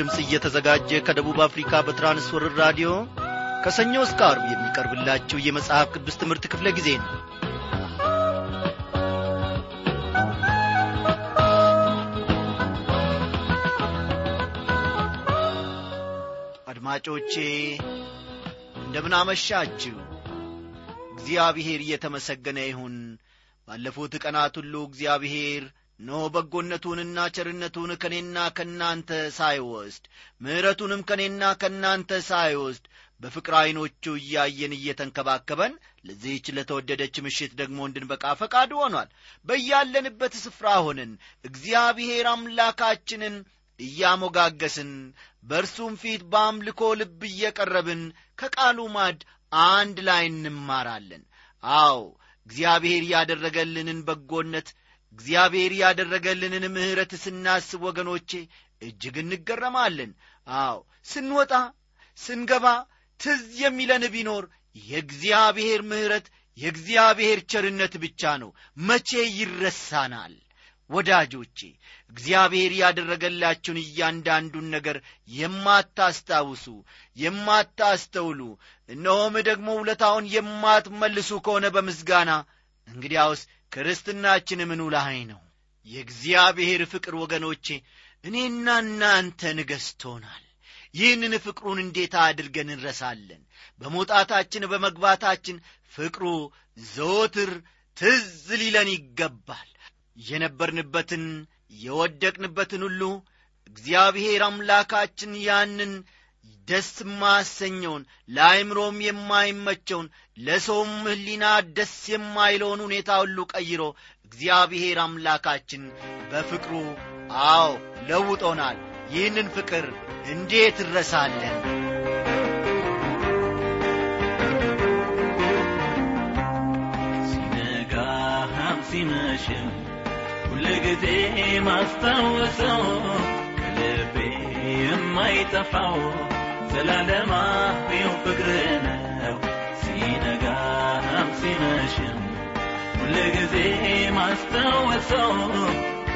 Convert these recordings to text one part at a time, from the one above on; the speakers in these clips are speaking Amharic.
ድምፅ እየተዘጋጀ ከደቡብ አፍሪካ በትራንስወርር ራዲዮ ከሰኞ እስከ አርብ የሚቀርብላችሁ የመጽሐፍ ቅዱስ ትምህርት ክፍለ ጊዜ ነው። አድማጮቼ እንደምን አመሻችሁ። እግዚአብሔር እየተመሰገነ ይሁን። ባለፉት ቀናት ሁሉ እግዚአብሔር ኖ በጎነቱንና ቸርነቱን ከእኔና ከእናንተ ሳይወስድ ምሕረቱንም ከእኔና ከእናንተ ሳይወስድ በፍቅር ዐይኖቹ እያየን እየተንከባከበን ለዚህች ለተወደደች ምሽት ደግሞ እንድንበቃ ፈቃዱ ሆኗል። በያለንበት ስፍራ ሆነን እግዚአብሔር አምላካችንን እያሞጋገስን በእርሱም ፊት በአምልኮ ልብ እየቀረብን ከቃሉ ማድ አንድ ላይ እንማራለን። አዎ እግዚአብሔር ያደረገልንን በጎነት እግዚአብሔር ያደረገልንን ምሕረት ስናስብ ወገኖቼ እጅግ እንገረማለን። አዎ ስንወጣ ስንገባ ትዝ የሚለን ቢኖር የእግዚአብሔር ምሕረት የእግዚአብሔር ቸርነት ብቻ ነው። መቼ ይረሳናል? ወዳጆቼ እግዚአብሔር ያደረገላችሁን እያንዳንዱን ነገር የማታስታውሱ የማታስተውሉ እነሆም ደግሞ ውለታውን የማትመልሱ ከሆነ በምስጋና እንግዲያውስ ክርስትናችን ምኑ ነው። የእግዚአብሔር ፍቅር ወገኖቼ እኔና እናንተን ገዝቶናል ይህንን ፍቅሩን እንዴት አድርገን እንረሳለን? በመውጣታችን በመግባታችን ፍቅሩ ዘወትር ትዝ ሊለን ይገባል። የነበርንበትን የወደቅንበትን ሁሉ እግዚአብሔር አምላካችን ያንን ደስ ማሰኘውን ለአይምሮም የማይመቸውን ለሰውም ህሊና ደስ የማይለውን ሁኔታ ሁሉ ቀይሮ እግዚአብሔር አምላካችን በፍቅሩ አዎ ለውጦናል። ይህንን ፍቅር እንዴት እረሳለን? ሲነጋም ሲመሽም ሁልጊዜ ማስታወሰው ከልቤ የማይጠፋው ዘላለማዊው ፍቅር ነው። ሲነጋም ሲመሽም ሁልጊዜ ማስታወሰው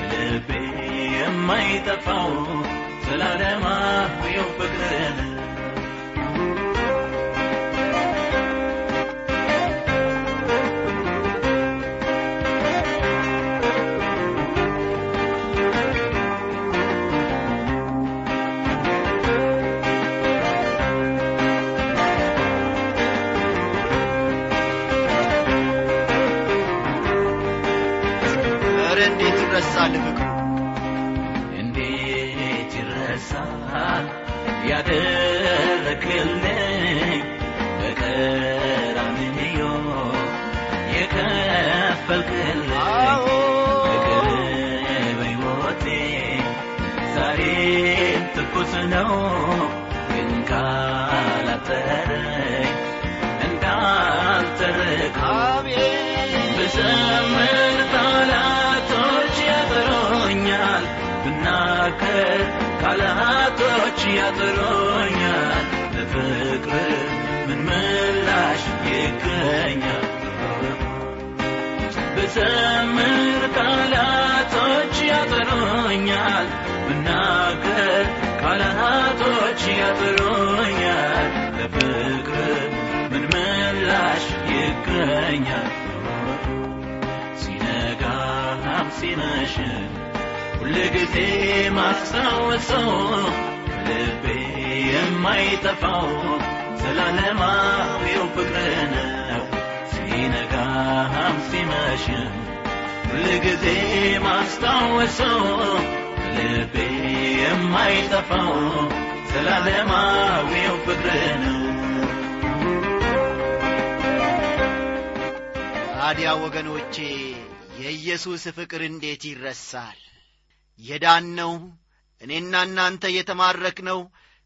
ከልቤ የማይጠፋው ዘላለማዊው ፍቅር ነው ብናገር ቃላቶች ያጥሮኛል ለፍቅር ምን ምላሽ ይገኛል? ብዘምር ቃላቶች ያጥሮኛል ብናገር ቃላቶች ያጥሮኛል ለፍቅር ምን ምላሽ ይገኛል? ሲነጋም ሲመሽም ሁልጊዜ ማስታወሰው ልቤ የማይጠፋው ዘላለማዊው ፍቅር ነው። ሲነጋም ሲመሽም ሁልጊዜ ማስታወሰው ልቤ የማይጠፋው ዘላለማዊው ፍቅር ነው። ታዲያ ወገኖቼ የኢየሱስ ፍቅር እንዴት ይረሳል የዳነው እኔና እናንተ የተማረክነው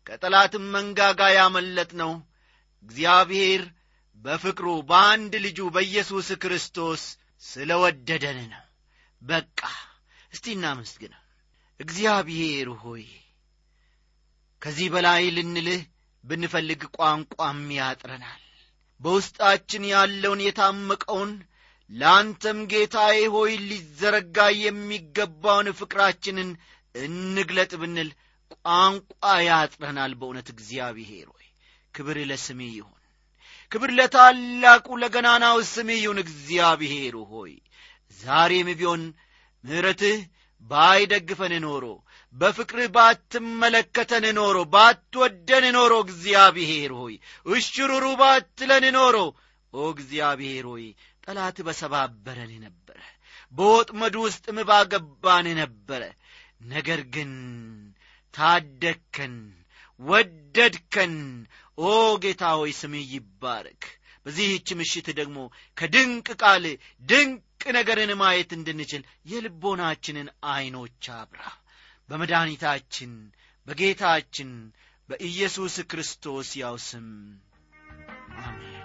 ከጠላትም መንጋጋ ያመለጥነው እግዚአብሔር በፍቅሩ በአንድ ልጁ በኢየሱስ ክርስቶስ ስለ ወደደን ነው። በቃ እስቲ እናመስግነው እግዚአብሔር ሆይ ከዚህ በላይ ልንልህ ብንፈልግ ቋንቋም ያጥረናል። በውስጣችን ያለውን የታመቀውን ለአንተም ጌታዬ ሆይ ሊዘረጋ የሚገባውን ፍቅራችንን እንግለጥ ብንል ቋንቋ ያጥረናል በእውነት እግዚአብሔር ሆይ። ክብር ለስሜ ይሁን። ክብር ለታላቁ ለገናናው ስምህ ይሁን እግዚአብሔር ሆይ። ዛሬም ቢሆን ምሕረትህ ባይደግፈን ኖሮ በፍቅርህ ባትመለከተን ኖሮ ባትወደን ኖሮ እግዚአብሔር ሆይ እሽሩሩ ባትለን ኖሮ ኦ እግዚአብሔር ሆይ ጠላት በሰባበረን ነበረ በወጥመዱ ውስጥም ባገባን ነበረ ነገር ግን ታደግከን ወደድከን። ኦ ጌታ ሆይ ስምህ ይባረክ። በዚህች ምሽት ደግሞ ከድንቅ ቃል ድንቅ ነገርን ማየት እንድንችል የልቦናችንን ዐይኖች አብራ በመድኃኒታችን በጌታችን በኢየሱስ ክርስቶስ ያው ስም። አሜን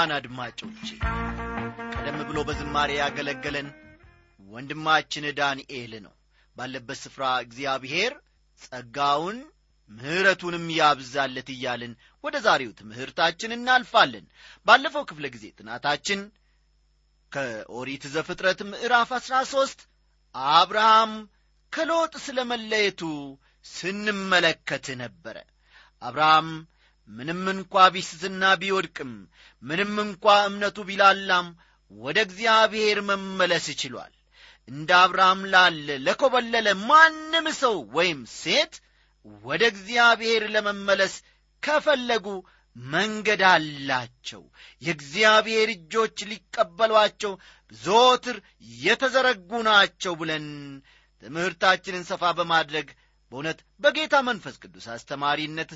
ክቡራን አድማጮቼ ቀደም ብሎ በዝማሬ ያገለገለን ወንድማችን ዳንኤል ነው። ባለበት ስፍራ እግዚአብሔር ጸጋውን ምሕረቱንም ያብዛለት እያልን ወደ ዛሬው ትምህርታችን እናልፋለን። ባለፈው ክፍለ ጊዜ ጥናታችን ከኦሪት ዘፍጥረት ምዕራፍ አሥራ ሦስት አብርሃም ከሎጥ ስለ መለየቱ ስንመለከት ነበረ። አብርሃም ምንም እንኳ ቢስትና ቢወድቅም ምንም እንኳ እምነቱ ቢላላም ወደ እግዚአብሔር መመለስ ችሏል። እንደ አብርሃም ላለ ለኮበለለ ማንም ሰው ወይም ሴት ወደ እግዚአብሔር ለመመለስ ከፈለጉ መንገድ አላቸው። የእግዚአብሔር እጆች ሊቀበሏቸው ዞትር የተዘረጉ ናቸው ብለን ትምህርታችንን ሰፋ በማድረግ በእውነት በጌታ መንፈስ ቅዱስ አስተማሪነት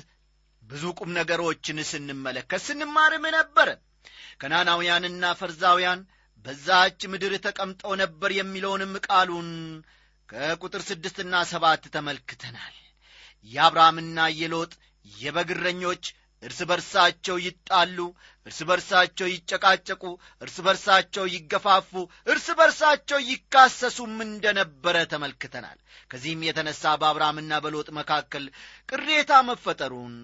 ብዙ ቁም ነገሮችን ስንመለከት ስንማርም ነበረ ከናናውያንና ፈርዛውያን በዛች ምድር ተቀምጠው ነበር የሚለውንም ቃሉን ከቁጥር ስድስትና ሰባት ተመልክተናል። የአብርሃምና የሎጥ የበግረኞች እርስ በርሳቸው ይጣሉ እርስ በርሳቸው ይጨቃጨቁ እርስ በርሳቸው ይገፋፉ እርስ በርሳቸው ይካሰሱም እንደነበረ ተመልክተናል። ከዚህም የተነሳ በአብርሃምና በሎጥ መካከል ቅሬታ መፈጠሩን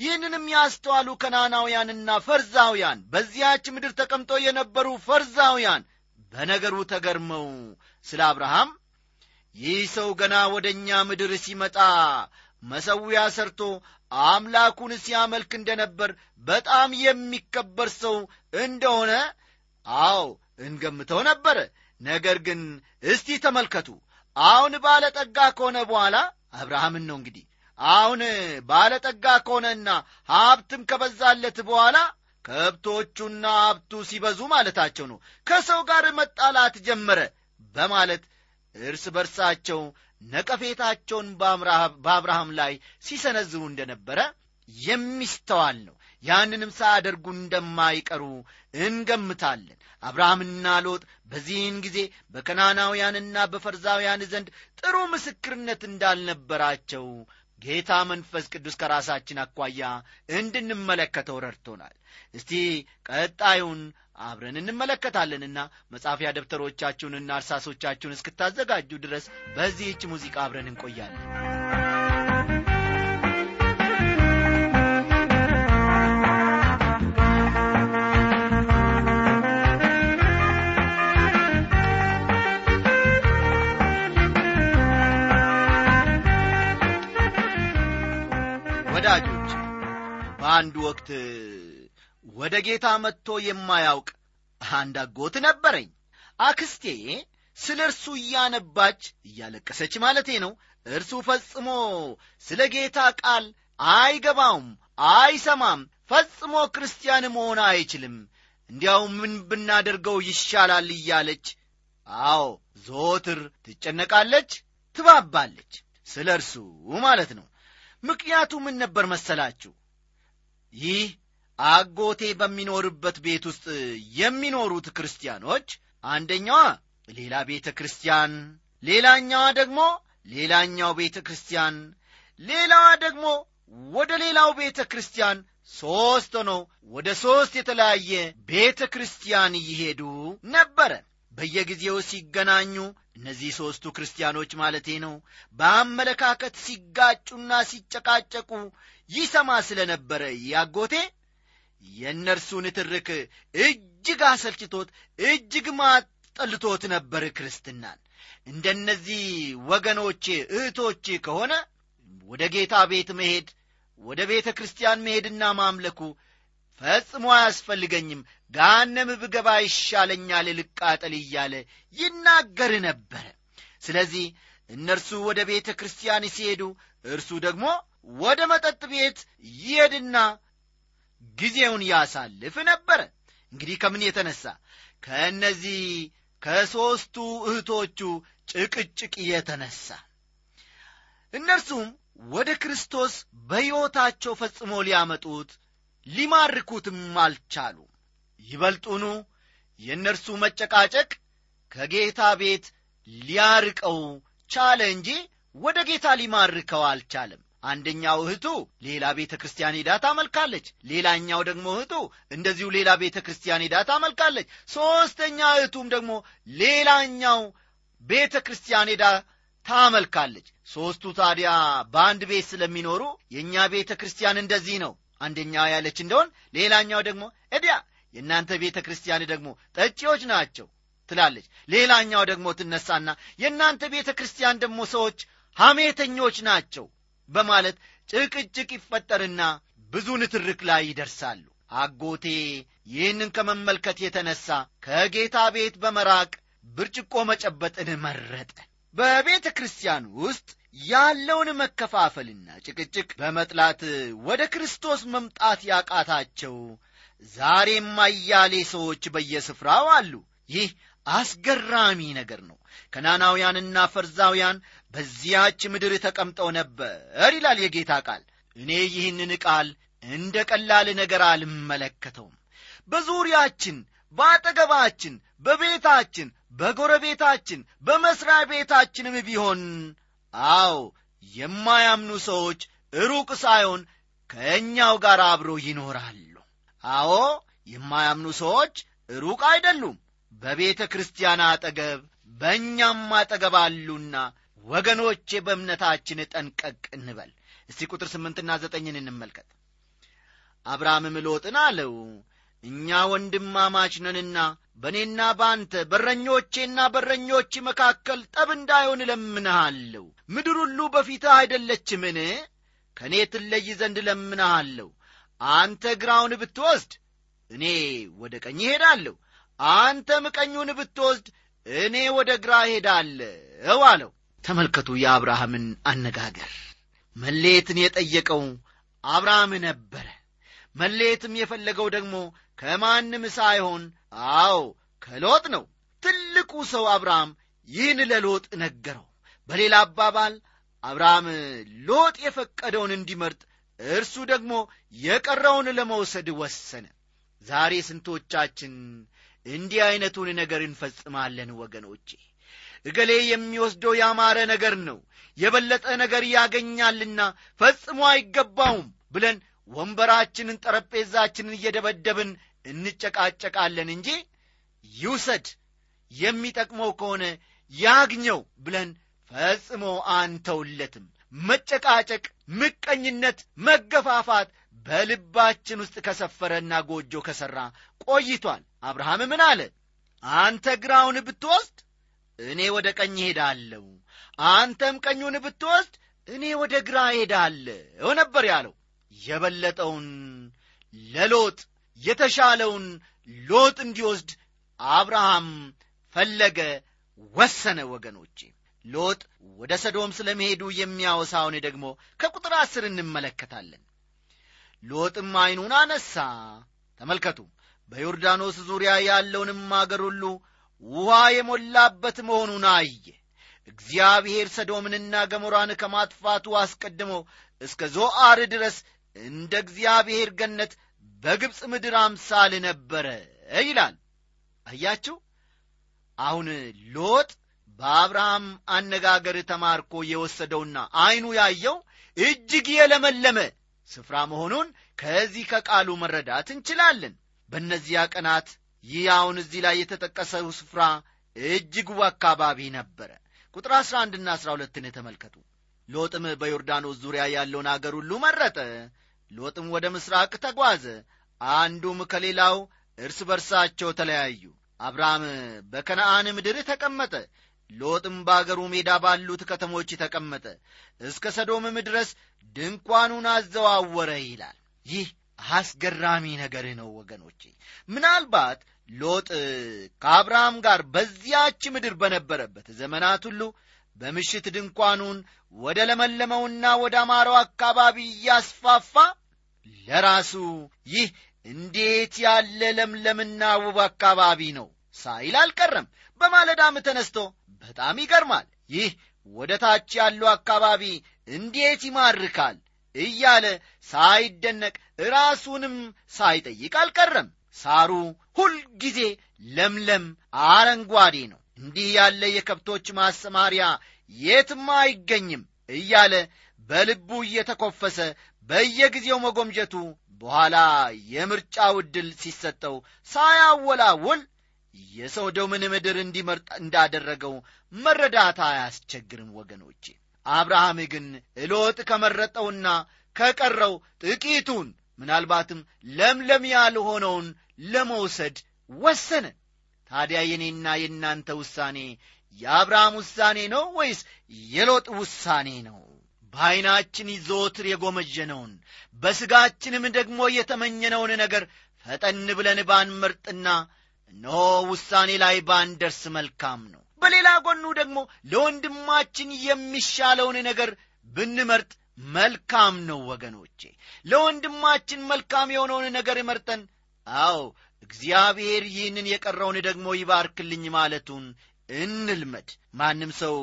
ይህንንም ያስተዋሉ ከናናውያንና ፈርዛውያን። በዚያች ምድር ተቀምጠው የነበሩ ፈርዛውያን በነገሩ ተገርመው ስለ አብርሃም ይህ ሰው ገና ወደ እኛ ምድር ሲመጣ መሰዊያ ሰርቶ አምላኩን ሲያመልክ እንደነበር በጣም የሚከበር ሰው እንደሆነ አዎ እንገምተው ነበረ ነገር ግን እስቲ ተመልከቱ። አሁን ባለጠጋ ከሆነ በኋላ አብርሃምን ነው እንግዲህ አሁን ባለጠጋ ከሆነና ሀብትም ከበዛለት በኋላ ከብቶቹና ሀብቱ ሲበዙ ማለታቸው ነው። ከሰው ጋር መጣላት ጀመረ በማለት እርስ በርሳቸው ነቀፌታቸውን በአብርሃም ላይ ሲሰነዝሩ እንደነበረ የሚስተዋል ነው። ያንንም ሳያደርጉ እንደማይቀሩ እንገምታለን። አብርሃምና ሎጥ በዚህን ጊዜ በከናናውያንና በፈርዛውያን ዘንድ ጥሩ ምስክርነት እንዳልነበራቸው ጌታ መንፈስ ቅዱስ ከራሳችን አኳያ እንድንመለከተው ረድቶናል። እስቲ ቀጣዩን አብረን እንመለከታለንና መጻፊያ ደብተሮቻችሁንና እርሳሶቻችሁን እስክታዘጋጁ ድረስ በዚህች ሙዚቃ አብረን እንቆያለን። ወዳጆች በአንድ ወቅት ወደ ጌታ መጥቶ የማያውቅ አንድ አጎት ነበረኝ። አክስቴ ስለ እርሱ እያነባች እያለቀሰች ማለቴ ነው። እርሱ ፈጽሞ ስለ ጌታ ቃል አይገባውም አይሰማም። ፈጽሞ ክርስቲያን መሆን አይችልም። እንዲያው ምን ብናደርገው ይሻላል እያለች አዎ ዞትር ትጨነቃለች ትባባለች። ስለ እርሱ ማለት ነው። ምክንያቱ ምን ነበር መሰላችሁ? ይህ አጎቴ በሚኖርበት ቤት ውስጥ የሚኖሩት ክርስቲያኖች አንደኛዋ ሌላ ቤተ ክርስቲያን ሌላኛዋ ደግሞ ሌላኛው ቤተ ክርስቲያን ሌላዋ ደግሞ ወደ ሌላው ቤተ ክርስቲያን ሦስት ሆነው ወደ ሦስት የተለያየ ቤተ ክርስቲያን ይሄዱ ነበረ። በየጊዜው ሲገናኙ እነዚህ ሦስቱ ክርስቲያኖች ማለቴ ነው በአመለካከት ሲጋጩና ሲጨቃጨቁ ይሰማ ስለ ነበረ ያጎቴ የእነርሱን ትርክ እጅግ አሰልችቶት እጅግ ማጠልቶት ነበር ክርስትናን። እንደነዚህ ወገኖቼ እህቶቼ ከሆነ ወደ ጌታ ቤት መሄድ ወደ ቤተ ክርስቲያን መሄድና ማምለኩ ፈጽሞ አያስፈልገኝም። ጋነም ብገባ ይሻለኛል ልቃጠል እያለ ይናገር ነበረ ስለዚህ እነርሱ ወደ ቤተ ክርስቲያን ሲሄዱ እርሱ ደግሞ ወደ መጠጥ ቤት ይሄድና ጊዜውን ያሳልፍ ነበረ እንግዲህ ከምን የተነሳ? ከእነዚህ ከሦስቱ እህቶቹ ጭቅጭቅ የተነሳ። እነርሱም ወደ ክርስቶስ በሕይወታቸው ፈጽሞ ሊያመጡት ሊማርኩትም አልቻሉ ይበልጡኑ የእነርሱ መጨቃጨቅ ከጌታ ቤት ሊያርቀው ቻለ እንጂ ወደ ጌታ ሊማርከው አልቻለም አንደኛው እህቱ ሌላ ቤተ ክርስቲያን ሄዳ ታመልካለች። ሌላኛው ደግሞ እህቱ እንደዚሁ ሌላ ቤተ ክርስቲያን ሄዳ ታመልካለች። ሦስተኛ እህቱም ደግሞ ሌላኛው ቤተ ክርስቲያን ሄዳ ታመልካለች። ሦስቱ ታዲያ በአንድ ቤት ስለሚኖሩ የእኛ ቤተ ክርስቲያን እንደዚህ ነው። አንደኛ ያለች እንደሆን ሌላኛው ደግሞ እዲያ የእናንተ ቤተ ክርስቲያን ደግሞ ጠጪዎች ናቸው ትላለች። ሌላኛው ደግሞ ትነሳና የእናንተ ቤተ ክርስቲያን ደግሞ ሰዎች ሐሜተኞች ናቸው በማለት ጭቅጭቅ ይፈጠርና ብዙ ንትርክ ላይ ይደርሳሉ። አጎቴ ይህንን ከመመልከት የተነሳ ከጌታ ቤት በመራቅ ብርጭቆ መጨበጥን መረጠ። በቤተ ክርስቲያን ውስጥ ያለውን መከፋፈልና ጭቅጭቅ በመጥላት ወደ ክርስቶስ መምጣት ያቃታቸው ዛሬም አያሌ ሰዎች በየስፍራው አሉ። ይህ አስገራሚ ነገር ነው። ከናናውያንና ፈርዛውያን በዚያች ምድር ተቀምጠው ነበር ይላል የጌታ ቃል። እኔ ይህንን ቃል እንደ ቀላል ነገር አልመለከተውም። በዙሪያችን በአጠገባችን በቤታችን በጎረቤታችን በመሥሪያ ቤታችንም ቢሆን አዎ የማያምኑ ሰዎች ሩቅ ሳይሆን ከእኛው ጋር አብሮ ይኖራሉ። አዎ የማያምኑ ሰዎች ሩቅ አይደሉም በቤተ ክርስቲያን አጠገብ በእኛም አጠገብ አሉና ወገኖቼ በእምነታችን ጠንቀቅ እንበል። እስቲ ቁጥር ስምንትና ዘጠኝን እንመልከት። አብርሃምም ሎጥን አለው እኛ ወንድማማች ነንና በእኔና በአንተ በረኞቼና በረኞች መካከል ጠብ እንዳይሆን እለምንሃለሁ። ምድር ሁሉ በፊትህ አይደለችምን? ከእኔ ትለይ ዘንድ እለምንሃለሁ። አንተ ግራውን ብትወስድ እኔ ወደ ቀኝ እሄዳለሁ አንተም ቀኙን ብትወስድ እኔ ወደ ግራ እሄዳለሁ አለው። ተመልከቱ የአብርሃምን አነጋገር። መሌትን የጠየቀው አብርሃም ነበረ። መሌትም የፈለገው ደግሞ ከማንም ሳይሆን አዎ ከሎጥ ነው። ትልቁ ሰው አብርሃም ይህን ለሎጥ ነገረው። በሌላ አባባል አብርሃም ሎጥ የፈቀደውን እንዲመርጥ እርሱ ደግሞ የቀረውን ለመውሰድ ወሰነ። ዛሬ ስንቶቻችን እንዲህ ዐይነቱን ነገር እንፈጽማለን ወገኖቼ። እገሌ የሚወስደው ያማረ ነገር ነው የበለጠ ነገር ያገኛልና ፈጽሞ አይገባውም ብለን ወንበራችንን ጠረጴዛችንን እየደበደብን እንጨቃጨቃለን እንጂ ይውሰድ የሚጠቅመው ከሆነ ያግኘው ብለን ፈጽሞ አንተውለትም። መጨቃጨቅ ምቀኝነት መገፋፋት በልባችን ውስጥ ከሰፈረና ጎጆ ከሠራ ቆይቷል። አብርሃም ምን አለ? አንተ ግራውን ብትወስድ እኔ ወደ ቀኝ ሄዳለሁ አንተም ቀኙን ብትወስድ እኔ ወደ ግራ ሄዳለሁ ነበር ያለው። የበለጠውን ለሎጥ የተሻለውን ሎጥ እንዲወስድ አብርሃም ፈለገ ወሰነ ወገኖቼ። ሎጥ ወደ ሰዶም ስለ መሄዱ የሚያወሳውን ደግሞ ከቁጥር አስር እንመለከታለን ሎጥም ዐይኑን አነሳ ተመልከቱ በዮርዳኖስ ዙሪያ ያለውንም አገር ሁሉ ውኃ የሞላበት መሆኑን አየ። እግዚአብሔር ሰዶምንና ገሞራን ከማጥፋቱ አስቀድሞ እስከ ዞአር ድረስ እንደ እግዚአብሔር ገነት በግብፅ ምድር አምሳል ነበረ ይላል። አያችሁ አሁን ሎጥ በአብርሃም አነጋገር ተማርኮ የወሰደውና ዐይኑ ያየው እጅግ የለመለመ ስፍራ መሆኑን ከዚህ ከቃሉ መረዳት እንችላለን። በእነዚያ ቀናት ይህ አሁን እዚህ ላይ የተጠቀሰው ስፍራ እጅግ አካባቢ ነበረ። ቁጥር 11 ና 12ን ተመልከቱ ሎጥም በዮርዳኖስ ዙሪያ ያለውን አገር ሁሉ መረጠ። ሎጥም ወደ ምስራቅ ተጓዘ። አንዱም ከሌላው እርስ በርሳቸው ተለያዩ። አብርሃም በከነአን ምድር ተቀመጠ ሎጥም በአገሩ ሜዳ ባሉት ከተሞች ተቀመጠ። እስከ ሰዶምም ድረስ ድንኳኑን አዘዋወረ ይላል። ይህ አስገራሚ ነገር ነው ወገኖቼ። ምናልባት ሎጥ ከአብርሃም ጋር በዚያች ምድር በነበረበት ዘመናት ሁሉ በምሽት ድንኳኑን ወደ ለመለመውና ወደ አማረው አካባቢ እያስፋፋ ለራሱ ይህ እንዴት ያለ ለምለምና ውብ አካባቢ ነው ሳይል አልቀረም። በማለዳም ተነስቶ በጣም ይገርማል። ይህ ወደ ታች ያለው አካባቢ እንዴት ይማርካል? እያለ ሳይደነቅ ራሱንም ሳይጠይቅ አልቀረም። ሳሩ ሁልጊዜ ለምለም አረንጓዴ ነው። እንዲህ ያለ የከብቶች ማሰማሪያ የትም አይገኝም እያለ በልቡ እየተኮፈሰ በየጊዜው መጎምጀቱ በኋላ የምርጫው ዕድል ሲሰጠው ሳያወላውል የሰዶምን ምድር እንዲመርጥ እንዳደረገው መረዳት አያስቸግርም ወገኖቼ። አብርሃም ግን ሎጥ ከመረጠውና ከቀረው ጥቂቱን ምናልባትም ለምለም ያልሆነውን ለመውሰድ ወሰነ። ታዲያ የኔና የእናንተ ውሳኔ የአብርሃም ውሳኔ ነው ወይስ የሎጥ ውሳኔ ነው? በዐይናችን ይዞትር የጎመጀነውን በሥጋችንም ደግሞ የተመኘነውን ነገር ፈጠን ብለን ባንመርጥና እነሆ ውሳኔ ላይ ባንደርስ መልካም ነው። በሌላ ጎኑ ደግሞ ለወንድማችን የሚሻለውን ነገር ብንመርጥ መልካም ነው ወገኖቼ። ለወንድማችን መልካም የሆነውን ነገር መርጠን አዎ እግዚአብሔር ይህንን የቀረውን ደግሞ ይባርክልኝ ማለቱን እንልመድ። ማንም ሰው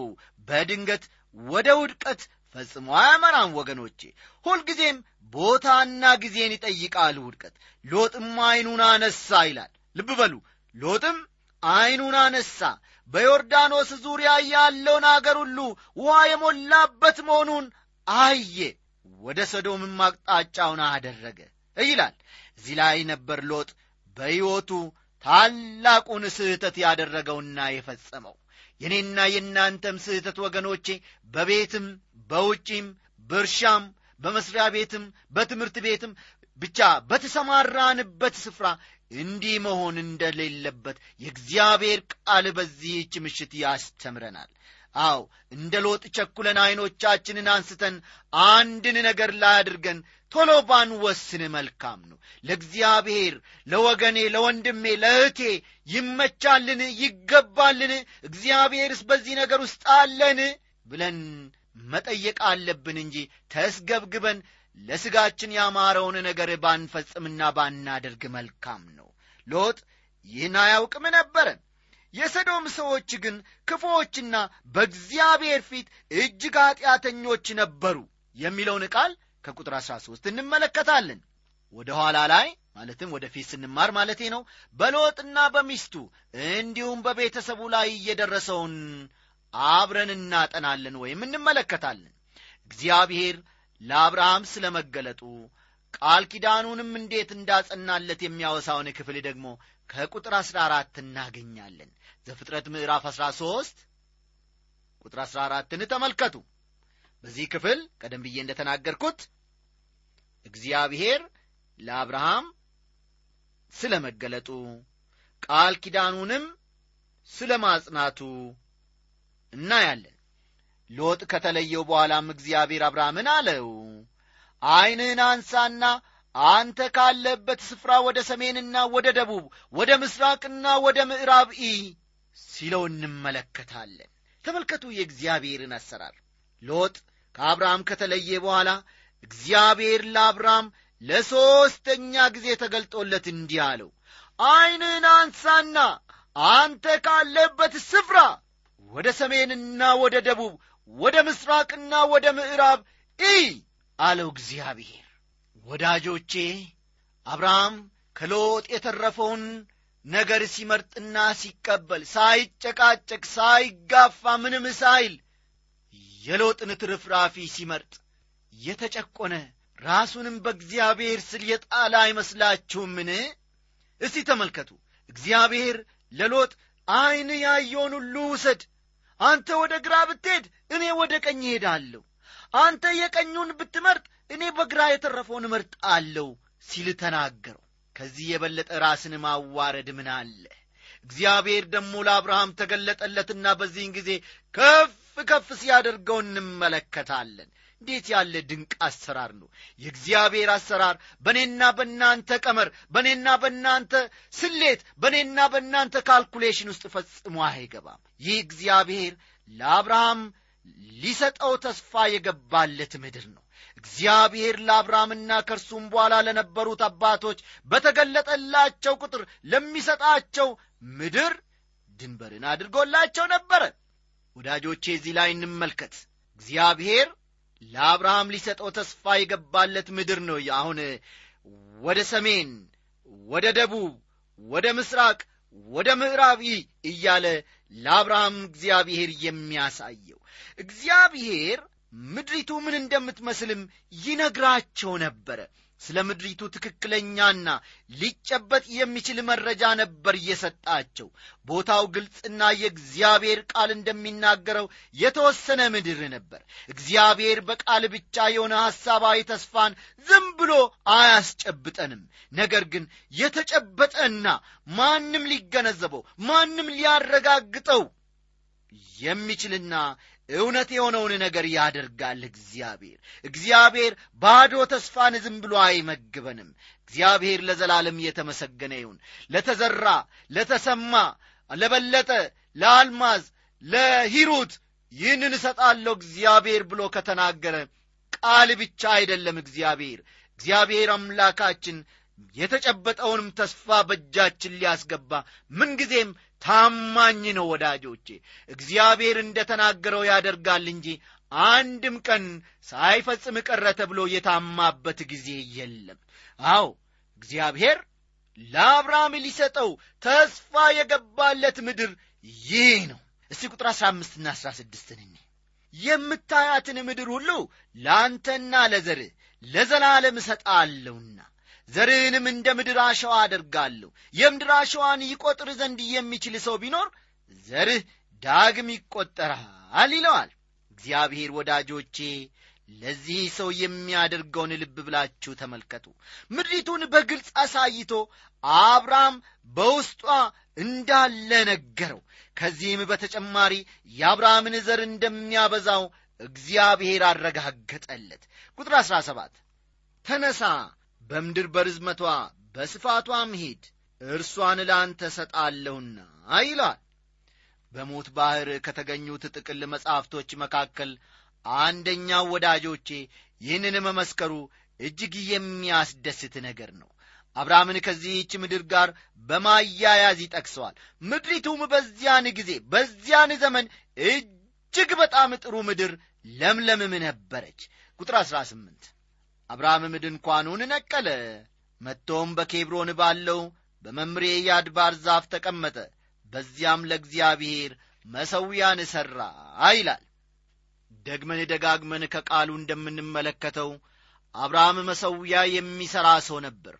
በድንገት ወደ ውድቀት ፈጽሞ አያመራም ወገኖቼ። ሁልጊዜም ቦታና ጊዜን ይጠይቃል ውድቀት። ሎጥም ዐይኑን አነሳ ይላል። ልብ በሉ ሎጥም ዐይኑን አነሳ። በዮርዳኖስ ዙሪያ ያለውን አገር ሁሉ ውኃ የሞላበት መሆኑን አየ። ወደ ሰዶምም አቅጣጫውን አደረገ ይላል። እዚህ ላይ ነበር ሎጥ በሕይወቱ ታላቁን ስህተት ያደረገውና የፈጸመው። የኔና የእናንተም ስህተት ወገኖቼ በቤትም በውጪም በእርሻም በመስሪያ ቤትም በትምህርት ቤትም ብቻ በተሰማራንበት ስፍራ እንዲህ መሆን እንደሌለበት የእግዚአብሔር ቃል በዚህች ምሽት ያስተምረናል። አው እንደ ሎጥ ቸኩለን ዐይኖቻችንን አንስተን አንድን ነገር ላይ አድርገን ቶሎ ባንወስን መልካም ነው። ለእግዚአብሔር ለወገኔ ለወንድሜ ለእህቴ ይመቻልን? ይገባልን? እግዚአብሔርስ በዚህ ነገር ውስጥ አለን? ብለን መጠየቅ አለብን እንጂ ተስገብግበን ለሥጋችን ያማረውን ነገር ባንፈጽምና ባናደርግ መልካም ነው። ሎጥ ይህን አያውቅም ነበረ። የሰዶም ሰዎች ግን ክፉዎችና በእግዚአብሔር ፊት እጅግ ኀጢአተኞች ነበሩ የሚለውን ቃል ከቁጥር 13 እንመለከታለን። ወደ ኋላ ላይ ማለትም ወደፊት ስንማር ማለቴ ነው። በሎጥና በሚስቱ እንዲሁም በቤተሰቡ ላይ እየደረሰውን አብረን እናጠናለን ወይም እንመለከታለን። እግዚአብሔር ለአብርሃም ስለ መገለጡ ቃል ኪዳኑንም እንዴት እንዳጸናለት የሚያወሳውን ክፍል ደግሞ ከቁጥር አሥራ አራት እናገኛለን። ዘፍጥረት ምዕራፍ አሥራ ሦስት ቁጥር አሥራ አራትን ተመልከቱ። በዚህ ክፍል ቀደም ብዬ እንደ ተናገርኩት እግዚአብሔር ለአብርሃም ስለ መገለጡ ቃል ኪዳኑንም ስለ ማጽናቱ እናያለን ሎጥ ከተለየው በኋላም እግዚአብሔር አብርሃምን አለው ዐይንህን አንሳና አንተ ካለበት ስፍራ ወደ ሰሜንና ወደ ደቡብ ወደ ምስራቅና ወደ ምዕራብ ኢ ሲለው እንመለከታለን። ተመልከቱ የእግዚአብሔርን አሰራር። ሎጥ ከአብርሃም ከተለየ በኋላ እግዚአብሔር ለአብርሃም ለሦስተኛ ጊዜ ተገልጦለት እንዲህ አለው ዐይንህን አንሳና አንተ ካለበት ስፍራ ወደ ሰሜንና ወደ ደቡብ ወደ ምስራቅና ወደ ምዕራብ ኢ አለው እግዚአብሔር። ወዳጆቼ አብርሃም ከሎጥ የተረፈውን ነገር ሲመርጥና ሲቀበል ሳይጨቃጨቅ ሳይጋፋ ምንም ሳይል የሎጥን ትርፍራፊ ሲመርጥ የተጨቆነ ራሱንም በእግዚአብሔር ስል የጣለ አይመስላችሁምን? እስቲ ተመልከቱ። እግዚአብሔር ለሎጥ ዐይን ያየውን ሁሉ ውሰድ አንተ ወደ ግራ ብትሄድ እኔ ወደ ቀኝ እሄዳለሁ። አንተ የቀኙን ብትመርጥ እኔ በግራ የተረፈውን እመርጣለሁ ሲል ተናገረው። ከዚህ የበለጠ ራስን ማዋረድ ምን አለ? እግዚአብሔር ደግሞ ለአብርሃም ተገለጠለትና በዚህን ጊዜ ከፍ ከፍ ሲያደርገው እንመለከታለን እንዴት ያለ ድንቅ አሰራር ነው! የእግዚአብሔር አሰራር በእኔና በእናንተ ቀመር በእኔና በእናንተ ስሌት በእኔና በእናንተ calculation ውስጥ ፈጽሞ አይገባም! ይህ እግዚአብሔር ለአብርሃም ሊሰጠው ተስፋ የገባለት ምድር ነው! እግዚአብሔር ለአብርሃምና ከእርሱም በኋላ ለነበሩት አባቶች በተገለጠላቸው ቁጥር ለሚሰጣቸው ምድር ድንበርን አድርጎላቸው ነበረ! ወዳጆቼ እዚህ ላይ እንመልከት! እግዚአብሔር ለአብርሃም ሊሰጠው ተስፋ የገባለት ምድር ነው። አሁን ወደ ሰሜን ወደ ደቡብ ወደ ምስራቅ ወደ ምዕራብ እያለ ለአብርሃም እግዚአብሔር የሚያሳየው እግዚአብሔር ምድሪቱ ምን እንደምትመስልም ይነግራቸው ነበረ ስለ ምድሪቱ ትክክለኛና ሊጨበጥ የሚችል መረጃ ነበር እየሰጣቸው ቦታው ግልጽና የእግዚአብሔር ቃል እንደሚናገረው የተወሰነ ምድር ነበር። እግዚአብሔር በቃል ብቻ የሆነ ሐሳባዊ ተስፋን ዝም ብሎ አያስጨብጠንም። ነገር ግን የተጨበጠና ማንም ሊገነዘበው ማንም ሊያረጋግጠው የሚችልና እውነት የሆነውን ነገር ያደርጋል እግዚአብሔር። እግዚአብሔር ባዶ ተስፋን ዝም ብሎ አይመግበንም። እግዚአብሔር ለዘላለም እየተመሰገነ ይሁን። ለተዘራ ለተሰማ ለበለጠ ለአልማዝ ለሂሩት ይህንን እሰጣለሁ እግዚአብሔር ብሎ ከተናገረ ቃል ብቻ አይደለም እግዚአብሔር። እግዚአብሔር አምላካችን የተጨበጠውንም ተስፋ በእጃችን ሊያስገባ ምንጊዜም ታማኝ ነው ወዳጆቼ። እግዚአብሔር እንደ ተናገረው ያደርጋል እንጂ አንድም ቀን ሳይፈጽም ቀረ ተብሎ የታማበት ጊዜ የለም። አዎ እግዚአብሔር ለአብርሃም ሊሰጠው ተስፋ የገባለት ምድር ይህ ነው። እስቲ ቁጥር አሥራ አምስትና አሥራ ስድስትን የምታያትን ምድር ሁሉ ለአንተና ለዘርህ ለዘላለም እሰጣለሁና ዘርህንም እንደ ምድር አሸዋ አደርጋለሁ። የምድር አሸዋን ይቈጥር ዘንድ የሚችል ሰው ቢኖር ዘርህ ዳግም ይቈጠራል ይለዋል። እግዚአብሔር ወዳጆቼ ለዚህ ሰው የሚያደርገውን ልብ ብላችሁ ተመልከቱ። ምድሪቱን በግልጽ አሳይቶ አብርሃም በውስጧ እንዳለ ነገረው። ከዚህም በተጨማሪ የአብርሃምን ዘር እንደሚያበዛው እግዚአብሔር አረጋገጠለት። ቁጥር 17 ተነሳ በምድር በርዝመቷ በስፋቷም ሂድ እርሷን ለአንተ ሰጣለሁና ይለዋል በሞት ባሕር ከተገኙት ጥቅል መጻሕፍቶች መካከል አንደኛው ወዳጆቼ ይህንን መመስከሩ እጅግ የሚያስደስት ነገር ነው። አብርሃምን ከዚህች ምድር ጋር በማያያዝ ይጠቅሰዋል። ምድሪቱም በዚያን ጊዜ በዚያን ዘመን እጅግ በጣም ጥሩ ምድር ለምለምም ነበረች። ቁጥር 18 አብርሃምም ድንኳኑን ነቀለ። መጥቶም በኬብሮን ባለው በመምሬ የአድባር ዛፍ ተቀመጠ። በዚያም ለእግዚአብሔር መሰዊያን ሠራ ይላል። ደግመን ደጋግመን ከቃሉ እንደምንመለከተው አብርሃም መሰዊያ የሚሠራ ሰው ነበር።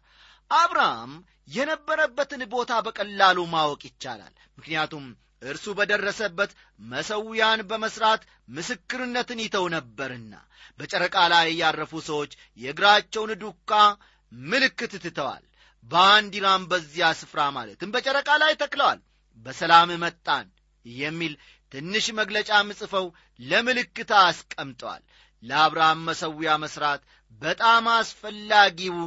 አብርሃም የነበረበትን ቦታ በቀላሉ ማወቅ ይቻላል። ምክንያቱም እርሱ በደረሰበት መሰዊያን በመሥራት ምስክርነትን ይተው ነበርና በጨረቃ ላይ ያረፉ ሰዎች የእግራቸውን ዱካ ምልክት ትተዋል። ባንዲራም በዚያ ስፍራ ማለትም በጨረቃ ላይ ተክለዋል። በሰላም መጣን የሚል ትንሽ መግለጫም ጽፈው ለምልክት አስቀምጠዋል። ለአብርሃም መሰዊያ መሥራት በጣም አስፈላጊው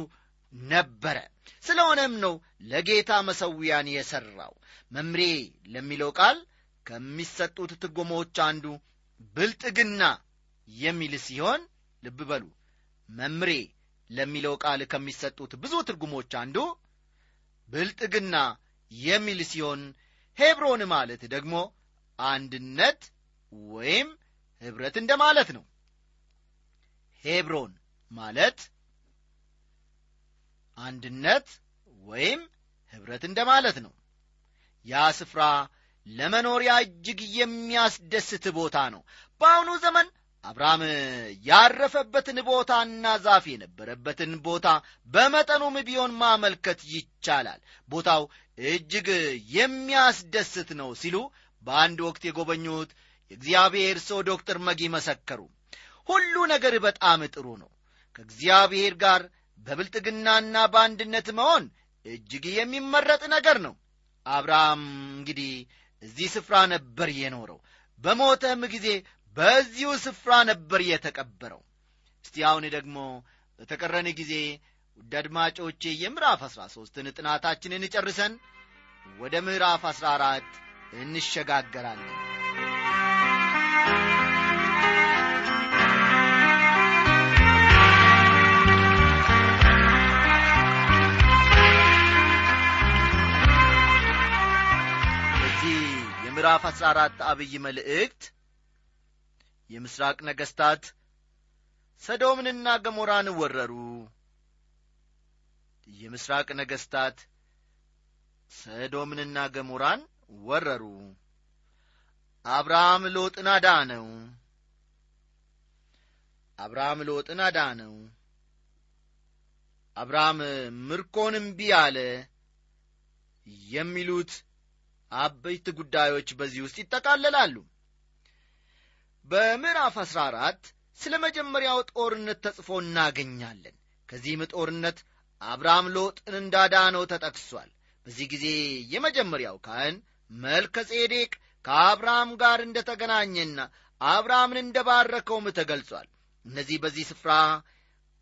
ነበረ። ስለሆነም ነው ለጌታ መሰዊያን የሠራው። መምሬ ለሚለው ቃል ከሚሰጡት ትርጉሞች አንዱ ብልጥግና የሚል ሲሆን ልብ በሉ መምሬ ለሚለው ቃል ከሚሰጡት ብዙ ትርጉሞች አንዱ ብልጥግና የሚል ሲሆን ሄብሮን ማለት ደግሞ አንድነት ወይም ኅብረት እንደ ማለት ነው። ሄብሮን ማለት አንድነት ወይም ኅብረት እንደ ማለት ነው። ያ ስፍራ ለመኖሪያ እጅግ የሚያስደስት ቦታ ነው። በአሁኑ ዘመን አብርሃም ያረፈበትን ቦታና ዛፍ የነበረበትን ቦታ በመጠኑም ቢሆን ማመልከት ይቻላል። ቦታው እጅግ የሚያስደስት ነው ሲሉ በአንድ ወቅት የጎበኙት የእግዚአብሔር ሰው ዶክተር መጊ መሰከሩ። ሁሉ ነገር በጣም ጥሩ ነው። ከእግዚአብሔር ጋር በብልጥግናና በአንድነት መሆን እጅግ የሚመረጥ ነገር ነው። አብርሃም እንግዲህ እዚህ ስፍራ ነበር የኖረው። በሞተም ጊዜ በዚሁ ስፍራ ነበር የተቀበረው። እስቲ አሁን ደግሞ በተቀረን ጊዜ ውድ አድማጮቼ የምዕራፍ አሥራ ሦስትን ጥናታችንን ጨርሰን ወደ ምዕራፍ አሥራ አራት እንሸጋገራለን አሥራ አራት አብይ መልእክት። የምስራቅ ነገሥታት ሰዶምንና ገሞራን ወረሩ። የምስራቅ ነገሥታት ሰዶምንና ገሞራን ወረሩ። አብርሃም ሎጥን አዳነው። አብርሃም ሎጥን አዳነው። አብርሃም ምርኮን እምቢ አለ። የሚሉት አበይት ጉዳዮች በዚህ ውስጥ ይጠቃለላሉ። በምዕራፍ አሥራ አራት ስለ መጀመሪያው ጦርነት ተጽፎ እናገኛለን። ከዚህም ጦርነት አብርሃም ሎጥን እንዳዳነው ተጠቅሷል። በዚህ ጊዜ የመጀመሪያው ካህን መልከ ጼዴቅ ከአብርሃም ጋር እንደ ተገናኘና አብርሃምን እንደ ባረከውም ተገልጿል። እነዚህ በዚህ ስፍራ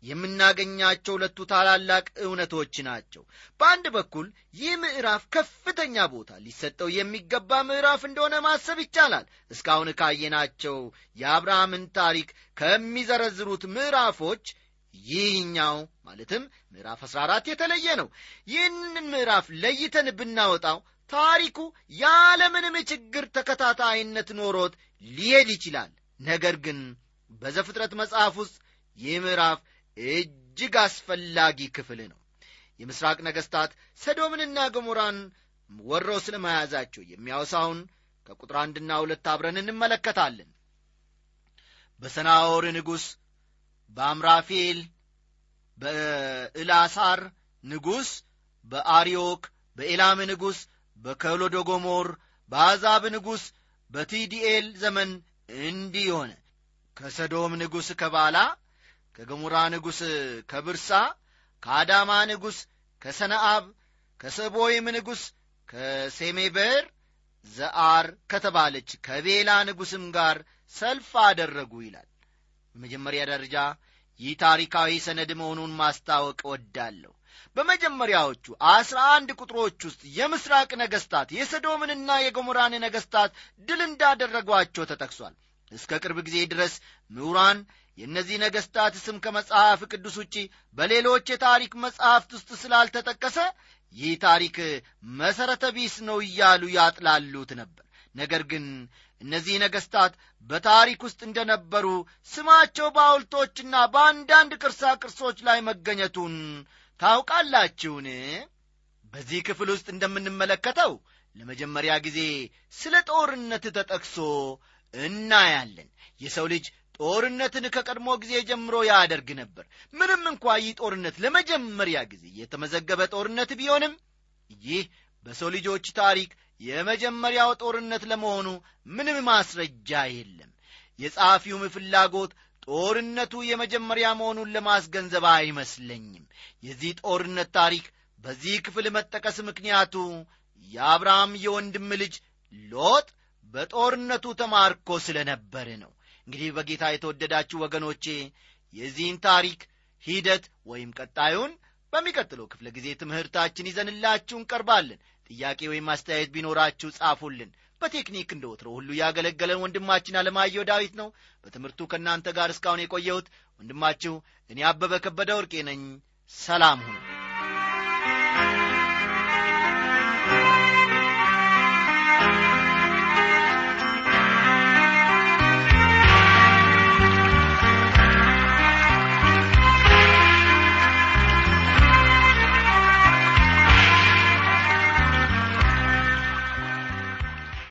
የምናገኛቸው ሁለቱ ታላላቅ እውነቶች ናቸው። በአንድ በኩል ይህ ምዕራፍ ከፍተኛ ቦታ ሊሰጠው የሚገባ ምዕራፍ እንደሆነ ማሰብ ይቻላል። እስካሁን ካየናቸው የአብርሃምን ታሪክ ከሚዘረዝሩት ምዕራፎች ይህኛው ማለትም ምዕራፍ 14 የተለየ ነው። ይህንን ምዕራፍ ለይተን ብናወጣው ታሪኩ ያለምንም ችግር ተከታታይነት ኖሮት ሊሄድ ይችላል። ነገር ግን በዘፍጥረት መጽሐፍ ውስጥ ይህ ምዕራፍ እጅግ አስፈላጊ ክፍል ነው። የምስራቅ ነገሥታት ሰዶምንና ገሞራን ወረው ስለ መያዛቸው የሚያወሳውን ከቁጥር አንድና ሁለት አብረን እንመለከታለን። በሰናወር ንጉሥ በአምራፌል በእላሳር ንጉሥ በአሪዮክ በኤላም ንጉሥ በከሎዶጎሞር በአዛብ ንጉሥ በቲዲኤል ዘመን እንዲህ ሆነ ከሰዶም ንጉሥ ከባላ ከገሞራ ንጉሥ ከብርሳ ከአዳማ ንጉሥ ከሰነአብ ከሰቦይም ንጉሥ ከሴሜበር ዘአር ከተባለች ከቤላ ንጉሥም ጋር ሰልፍ አደረጉ ይላል። በመጀመሪያ ደረጃ ይህ ታሪካዊ ሰነድ መሆኑን ማስታወቅ ወዳለሁ በመጀመሪያዎቹ አስራ አንድ ቁጥሮች ውስጥ የምስራቅ ነገሥታት የሰዶምንና የገሞራን ነገሥታት ድል እንዳደረጓቸው ተጠቅሷል። እስከ ቅርብ ጊዜ ድረስ ምሁራን የእነዚህ ነገሥታት ስም ከመጽሐፍ ቅዱስ ውጪ በሌሎች የታሪክ መጽሐፍት ውስጥ ስላልተጠቀሰ ይህ ታሪክ መሠረተ ቢስ ነው እያሉ ያጥላሉት ነበር። ነገር ግን እነዚህ ነገሥታት በታሪክ ውስጥ እንደነበሩ ስማቸው በሐውልቶችና በአንዳንድ ቅርሳ ቅርሶች ላይ መገኘቱን ታውቃላችሁን? በዚህ ክፍል ውስጥ እንደምንመለከተው ለመጀመሪያ ጊዜ ስለ ጦርነት ተጠቅሶ እናያለን። የሰው ልጅ ጦርነትን ከቀድሞ ጊዜ ጀምሮ ያደርግ ነበር። ምንም እንኳ ይህ ጦርነት ለመጀመሪያ ጊዜ የተመዘገበ ጦርነት ቢሆንም ይህ በሰው ልጆች ታሪክ የመጀመሪያው ጦርነት ለመሆኑ ምንም ማስረጃ የለም። የጸሐፊውም ፍላጎት ጦርነቱ የመጀመሪያ መሆኑን ለማስገንዘብ አይመስለኝም። የዚህ ጦርነት ታሪክ በዚህ ክፍል መጠቀስ ምክንያቱ የአብርሃም የወንድም ልጅ ሎጥ በጦርነቱ ተማርኮ ስለ ነበር ነው እንግዲህ በጌታ የተወደዳችሁ ወገኖቼ የዚህን ታሪክ ሂደት ወይም ቀጣዩን በሚቀጥለው ክፍለ ጊዜ ትምህርታችን ይዘንላችሁ እንቀርባለን። ጥያቄ ወይም አስተያየት ቢኖራችሁ ጻፉልን። በቴክኒክ እንደ ወትሮ ሁሉ ያገለገለን ወንድማችን አለማየሁ ዳዊት ነው። በትምህርቱ ከእናንተ ጋር እስካሁን የቆየሁት ወንድማችሁ እኔ አበበ ከበደ ወርቄ ነኝ። ሰላም ሁኑ